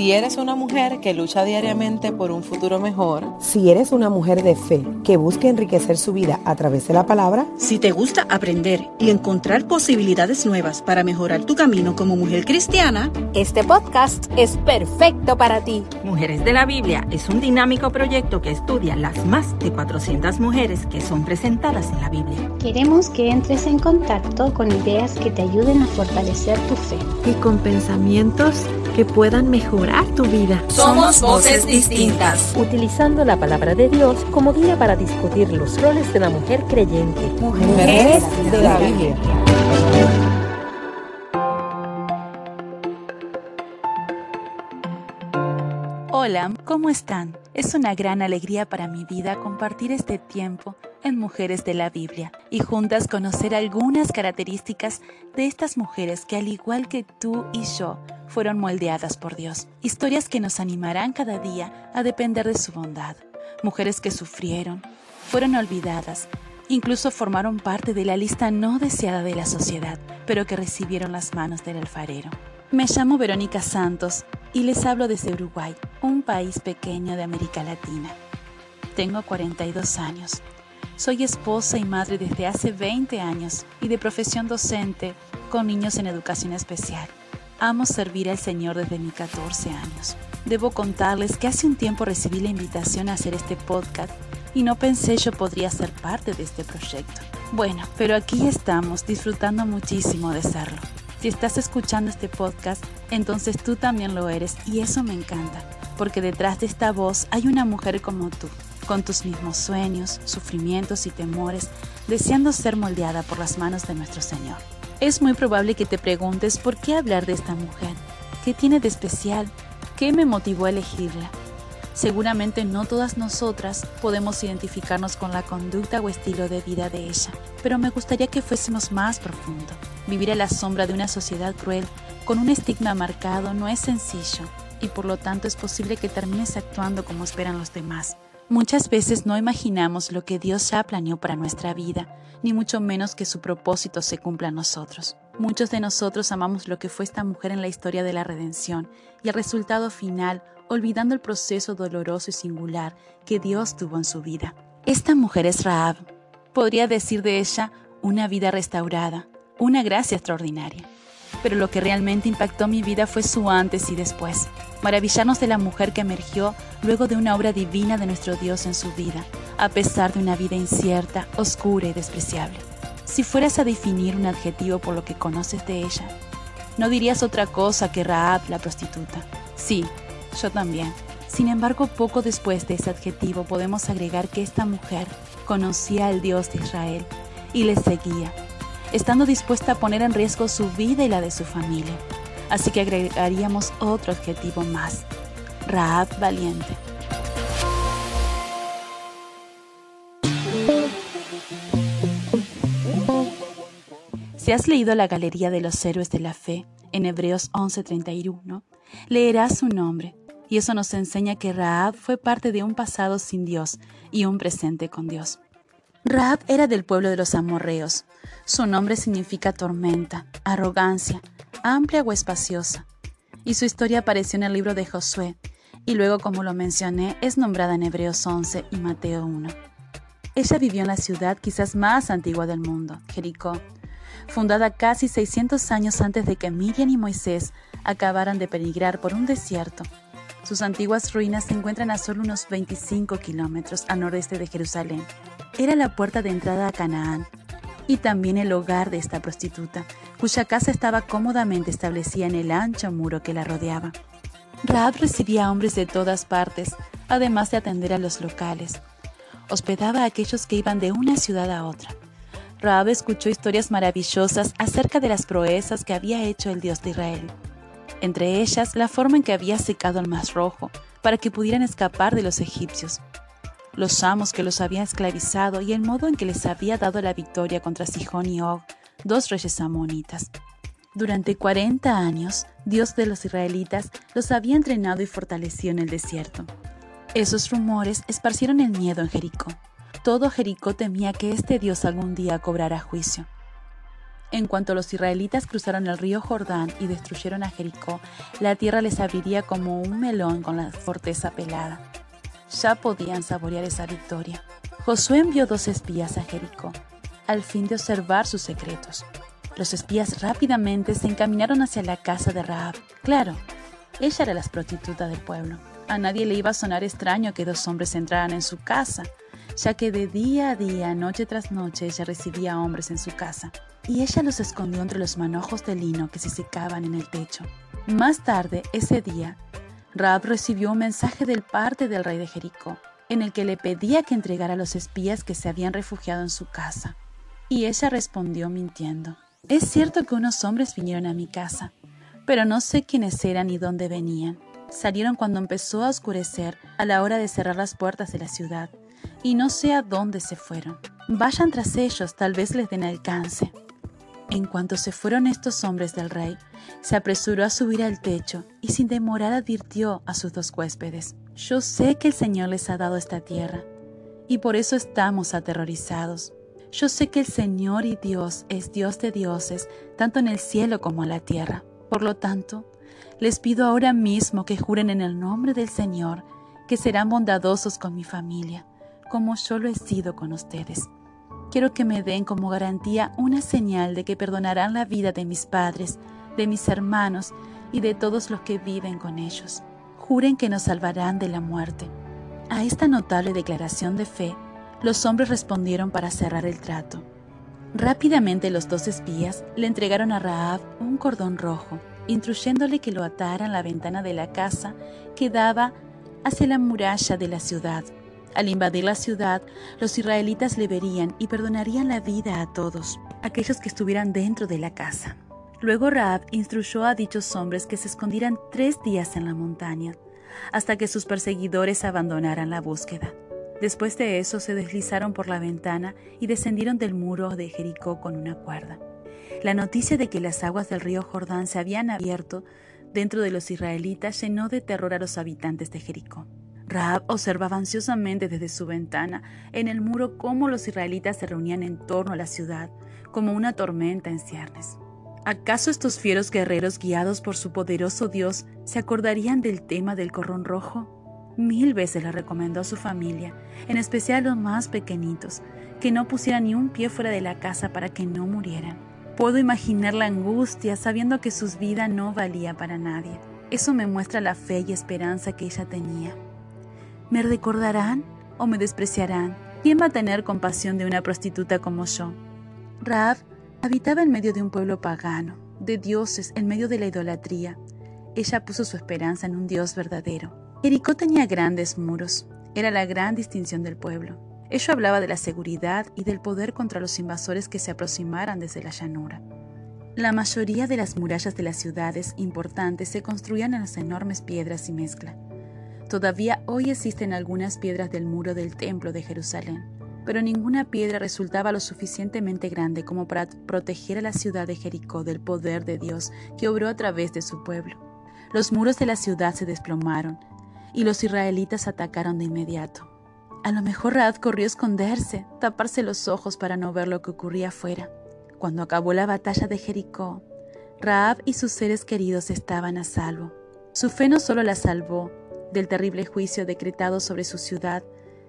Si eres una mujer que lucha diariamente por un futuro mejor, si eres una mujer de fe que busca enriquecer su vida a través de la palabra, si te gusta aprender y encontrar posibilidades nuevas para mejorar tu camino como mujer cristiana, este podcast es perfecto para ti. Mujeres de la Biblia es un dinámico proyecto que estudia las más de 400 mujeres que son presentadas en la Biblia. Queremos que entres en contacto con ideas que te ayuden a fortalecer tu fe y con pensamientos que puedan mejorar tu vida. Somos voces distintas. Utilizando la palabra de Dios como guía para discutir los roles de la mujer creyente. Mujeres de la Biblia. Hola, ¿cómo están? Es una gran alegría para mi vida compartir este tiempo en Mujeres de la Biblia y juntas conocer algunas características de estas mujeres que al igual que tú y yo fueron moldeadas por Dios. Historias que nos animarán cada día a depender de su bondad. Mujeres que sufrieron, fueron olvidadas, incluso formaron parte de la lista no deseada de la sociedad, pero que recibieron las manos del alfarero. Me llamo Verónica Santos y les hablo desde Uruguay, un país pequeño de América Latina. Tengo 42 años. Soy esposa y madre desde hace 20 años y de profesión docente con niños en educación especial. Amo servir al Señor desde mis 14 años. Debo contarles que hace un tiempo recibí la invitación a hacer este podcast y no pensé yo podría ser parte de este proyecto. Bueno, pero aquí estamos disfrutando muchísimo de serlo. Si estás escuchando este podcast, entonces tú también lo eres y eso me encanta, porque detrás de esta voz hay una mujer como tú con tus mismos sueños, sufrimientos y temores, deseando ser moldeada por las manos de nuestro Señor. Es muy probable que te preguntes por qué hablar de esta mujer, qué tiene de especial, qué me motivó a elegirla. Seguramente no todas nosotras podemos identificarnos con la conducta o estilo de vida de ella, pero me gustaría que fuésemos más profundo. Vivir a la sombra de una sociedad cruel con un estigma marcado no es sencillo y por lo tanto es posible que termines actuando como esperan los demás. Muchas veces no imaginamos lo que Dios ya planeó para nuestra vida, ni mucho menos que su propósito se cumpla en nosotros. Muchos de nosotros amamos lo que fue esta mujer en la historia de la redención y el resultado final, olvidando el proceso doloroso y singular que Dios tuvo en su vida. Esta mujer es Raab. Podría decir de ella una vida restaurada, una gracia extraordinaria pero lo que realmente impactó mi vida fue su antes y después. Maravillarnos de la mujer que emergió luego de una obra divina de nuestro Dios en su vida, a pesar de una vida incierta, oscura y despreciable. Si fueras a definir un adjetivo por lo que conoces de ella, no dirías otra cosa que Raab la prostituta. Sí, yo también. Sin embargo, poco después de ese adjetivo podemos agregar que esta mujer conocía al Dios de Israel y le seguía estando dispuesta a poner en riesgo su vida y la de su familia. Así que agregaríamos otro adjetivo más, Raab valiente. Si has leído la Galería de los Héroes de la Fe en Hebreos 11:31, leerás su nombre, y eso nos enseña que Raab fue parte de un pasado sin Dios y un presente con Dios. Raab era del pueblo de los amorreos. Su nombre significa tormenta, arrogancia, amplia o espaciosa. Y su historia apareció en el libro de Josué, y luego, como lo mencioné, es nombrada en Hebreos 11 y Mateo 1. Ella vivió en la ciudad quizás más antigua del mundo, Jericó, fundada casi 600 años antes de que Miriam y Moisés acabaran de peregrinar por un desierto. Sus antiguas ruinas se encuentran a solo unos 25 kilómetros al nordeste de Jerusalén era la puerta de entrada a Canaán y también el hogar de esta prostituta, cuya casa estaba cómodamente establecida en el ancho muro que la rodeaba. Raab recibía hombres de todas partes, además de atender a los locales. Hospedaba a aquellos que iban de una ciudad a otra. Raab escuchó historias maravillosas acerca de las proezas que había hecho el Dios de Israel. Entre ellas, la forma en que había secado el Mar Rojo para que pudieran escapar de los egipcios los amos que los habían esclavizado y el modo en que les había dado la victoria contra Sihón y Og, dos reyes amonitas. Durante 40 años, Dios de los israelitas los había entrenado y fortalecido en el desierto. Esos rumores esparcieron el miedo en Jericó. Todo Jericó temía que este Dios algún día cobrara juicio. En cuanto los israelitas cruzaron el río Jordán y destruyeron a Jericó, la tierra les abriría como un melón con la forteza pelada. Ya podían saborear esa victoria. Josué envió dos espías a Jericó, al fin de observar sus secretos. Los espías rápidamente se encaminaron hacia la casa de Raab. Claro, ella era la prostituta del pueblo. A nadie le iba a sonar extraño que dos hombres entraran en su casa, ya que de día a día, noche tras noche, ella recibía hombres en su casa, y ella los escondió entre los manojos de lino que se secaban en el techo. Más tarde, ese día, Raab recibió un mensaje del parte del rey de Jericó, en el que le pedía que entregara a los espías que se habían refugiado en su casa. Y ella respondió mintiendo. Es cierto que unos hombres vinieron a mi casa, pero no sé quiénes eran ni dónde venían. Salieron cuando empezó a oscurecer a la hora de cerrar las puertas de la ciudad, y no sé a dónde se fueron. Vayan tras ellos, tal vez les den alcance. En cuanto se fueron estos hombres del rey, se apresuró a subir al techo y sin demorar advirtió a sus dos huéspedes, Yo sé que el Señor les ha dado esta tierra, y por eso estamos aterrorizados. Yo sé que el Señor y Dios es Dios de dioses, tanto en el cielo como en la tierra. Por lo tanto, les pido ahora mismo que juren en el nombre del Señor que serán bondadosos con mi familia, como yo lo he sido con ustedes. Quiero que me den como garantía una señal de que perdonarán la vida de mis padres, de mis hermanos y de todos los que viven con ellos. Juren que nos salvarán de la muerte. A esta notable declaración de fe, los hombres respondieron para cerrar el trato. Rápidamente los dos espías le entregaron a Raab un cordón rojo, instruyéndole que lo atara en la ventana de la casa que daba hacia la muralla de la ciudad. Al invadir la ciudad, los israelitas le verían y perdonarían la vida a todos, aquellos que estuvieran dentro de la casa. Luego Raab instruyó a dichos hombres que se escondieran tres días en la montaña, hasta que sus perseguidores abandonaran la búsqueda. Después de eso se deslizaron por la ventana y descendieron del muro de Jericó con una cuerda. La noticia de que las aguas del río Jordán se habían abierto dentro de los israelitas llenó de terror a los habitantes de Jericó. Raab observaba ansiosamente desde su ventana en el muro cómo los israelitas se reunían en torno a la ciudad, como una tormenta en ciernes. ¿Acaso estos fieros guerreros guiados por su poderoso Dios se acordarían del tema del corrón rojo? Mil veces le recomendó a su familia, en especial a los más pequeñitos, que no pusieran ni un pie fuera de la casa para que no murieran. Puedo imaginar la angustia sabiendo que su vida no valía para nadie. Eso me muestra la fe y esperanza que ella tenía. ¿Me recordarán o me despreciarán? ¿Quién va a tener compasión de una prostituta como yo? Raab habitaba en medio de un pueblo pagano, de dioses, en medio de la idolatría. Ella puso su esperanza en un Dios verdadero. Jericó tenía grandes muros, era la gran distinción del pueblo. Ello hablaba de la seguridad y del poder contra los invasores que se aproximaran desde la llanura. La mayoría de las murallas de las ciudades importantes se construían en las enormes piedras y mezcla. Todavía hoy existen algunas piedras del muro del templo de Jerusalén, pero ninguna piedra resultaba lo suficientemente grande como para proteger a la ciudad de Jericó del poder de Dios que obró a través de su pueblo. Los muros de la ciudad se desplomaron y los israelitas atacaron de inmediato. A lo mejor Raab corrió a esconderse, taparse los ojos para no ver lo que ocurría afuera. Cuando acabó la batalla de Jericó, Raab y sus seres queridos estaban a salvo. Su fe no solo la salvó del terrible juicio decretado sobre su ciudad,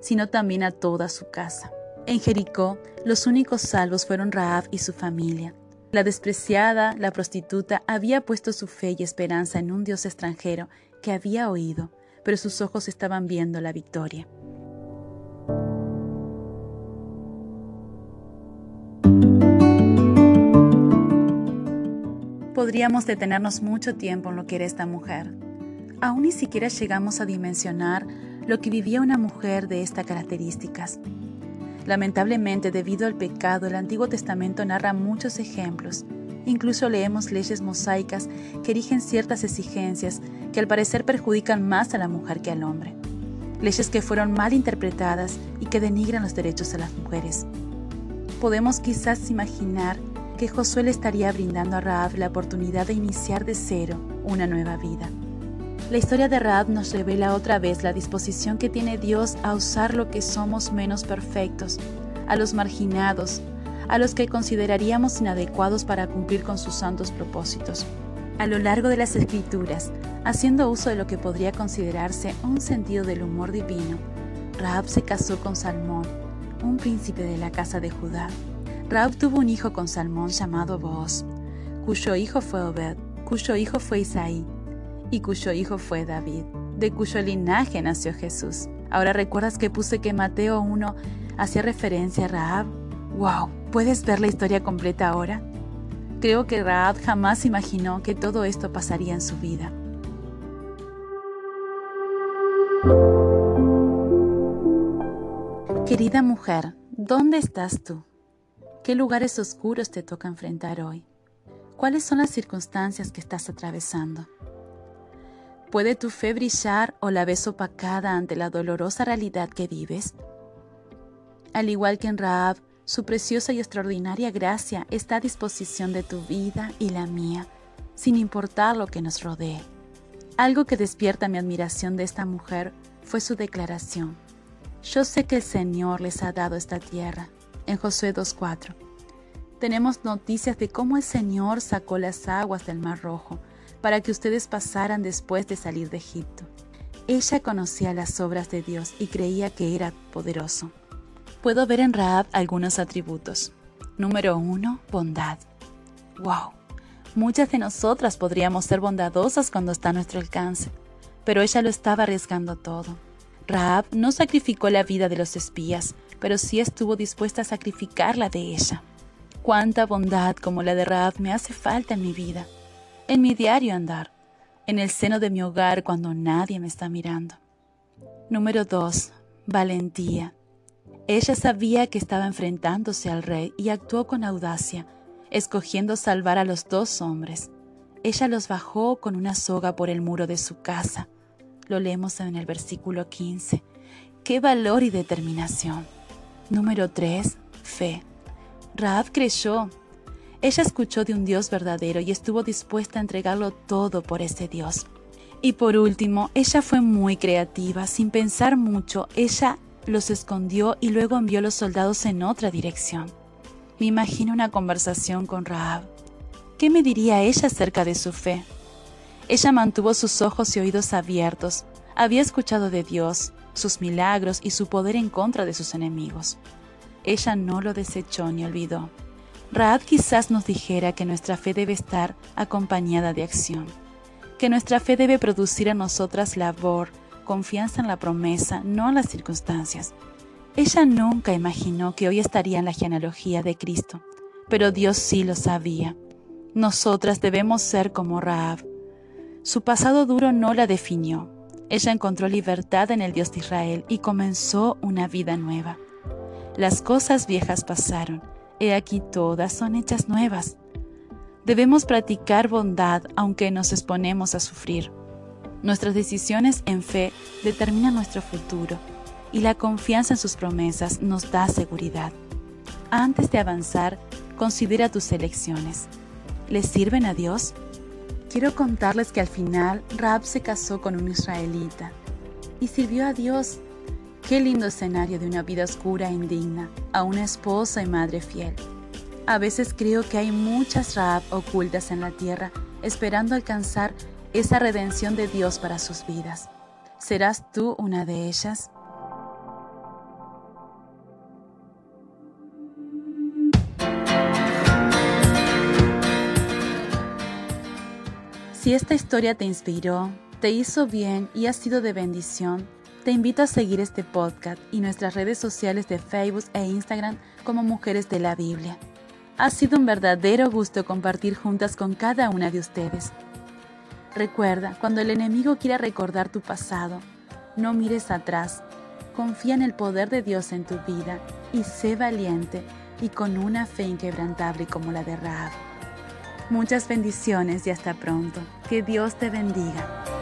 sino también a toda su casa. En Jericó, los únicos salvos fueron Raab y su familia. La despreciada, la prostituta, había puesto su fe y esperanza en un Dios extranjero que había oído pero sus ojos estaban viendo la victoria. Podríamos detenernos mucho tiempo en lo que era esta mujer. Aún ni siquiera llegamos a dimensionar lo que vivía una mujer de estas características. Lamentablemente, debido al pecado, el Antiguo Testamento narra muchos ejemplos Incluso leemos leyes mosaicas que erigen ciertas exigencias que al parecer perjudican más a la mujer que al hombre. Leyes que fueron mal interpretadas y que denigran los derechos de las mujeres. Podemos quizás imaginar que Josué le estaría brindando a Raab la oportunidad de iniciar de cero una nueva vida. La historia de Raab nos revela otra vez la disposición que tiene Dios a usar lo que somos menos perfectos, a los marginados, a los que consideraríamos inadecuados para cumplir con sus santos propósitos. A lo largo de las escrituras, haciendo uso de lo que podría considerarse un sentido del humor divino, Rahab se casó con Salmón, un príncipe de la casa de Judá. Rahab tuvo un hijo con Salmón llamado Boaz, cuyo hijo fue Obed, cuyo hijo fue Isaí, y cuyo hijo fue David, de cuyo linaje nació Jesús. Ahora recuerdas que puse que Mateo 1 hacía referencia a Rahab. ¡Wow! ¿Puedes ver la historia completa ahora? Creo que Rahab jamás imaginó que todo esto pasaría en su vida. Querida mujer, ¿dónde estás tú? ¿Qué lugares oscuros te toca enfrentar hoy? ¿Cuáles son las circunstancias que estás atravesando? ¿Puede tu fe brillar o la ves opacada ante la dolorosa realidad que vives? Al igual que en Rahab, su preciosa y extraordinaria gracia está a disposición de tu vida y la mía, sin importar lo que nos rodee. Algo que despierta mi admiración de esta mujer fue su declaración. Yo sé que el Señor les ha dado esta tierra, en Josué 2.4. Tenemos noticias de cómo el Señor sacó las aguas del Mar Rojo para que ustedes pasaran después de salir de Egipto. Ella conocía las obras de Dios y creía que era poderoso puedo ver en Raab algunos atributos. Número 1. Bondad. ¡Wow! Muchas de nosotras podríamos ser bondadosas cuando está a nuestro alcance, pero ella lo estaba arriesgando todo. Raab no sacrificó la vida de los espías, pero sí estuvo dispuesta a sacrificar la de ella. Cuánta bondad como la de Raab me hace falta en mi vida, en mi diario andar, en el seno de mi hogar cuando nadie me está mirando. Número 2. Valentía. Ella sabía que estaba enfrentándose al rey y actuó con audacia, escogiendo salvar a los dos hombres. Ella los bajó con una soga por el muro de su casa. Lo leemos en el versículo 15. ¡Qué valor y determinación! Número 3. Fe. Raab creyó. Ella escuchó de un Dios verdadero y estuvo dispuesta a entregarlo todo por ese Dios. Y por último, ella fue muy creativa, sin pensar mucho, ella los escondió y luego envió a los soldados en otra dirección. Me imagino una conversación con Rahab. ¿Qué me diría ella acerca de su fe? Ella mantuvo sus ojos y oídos abiertos, había escuchado de Dios, sus milagros y su poder en contra de sus enemigos. Ella no lo desechó ni olvidó. Rahab quizás nos dijera que nuestra fe debe estar acompañada de acción, que nuestra fe debe producir a nosotras labor, confianza en la promesa, no en las circunstancias. Ella nunca imaginó que hoy estaría en la genealogía de Cristo, pero Dios sí lo sabía. Nosotras debemos ser como Raab. Su pasado duro no la definió. Ella encontró libertad en el Dios de Israel y comenzó una vida nueva. Las cosas viejas pasaron, he aquí todas son hechas nuevas. Debemos practicar bondad aunque nos exponemos a sufrir. Nuestras decisiones en fe determinan nuestro futuro y la confianza en sus promesas nos da seguridad. Antes de avanzar, considera tus elecciones. ¿Les sirven a Dios? Quiero contarles que al final Rab se casó con un israelita y sirvió a Dios. Qué lindo escenario de una vida oscura e indigna, a una esposa y madre fiel. A veces creo que hay muchas Rab ocultas en la tierra esperando alcanzar esa redención de Dios para sus vidas. ¿Serás tú una de ellas? Si esta historia te inspiró, te hizo bien y ha sido de bendición, te invito a seguir este podcast y nuestras redes sociales de Facebook e Instagram como Mujeres de la Biblia. Ha sido un verdadero gusto compartir juntas con cada una de ustedes. Recuerda, cuando el enemigo quiera recordar tu pasado, no mires atrás, confía en el poder de Dios en tu vida y sé valiente y con una fe inquebrantable como la de Rahab. Muchas bendiciones y hasta pronto. Que Dios te bendiga.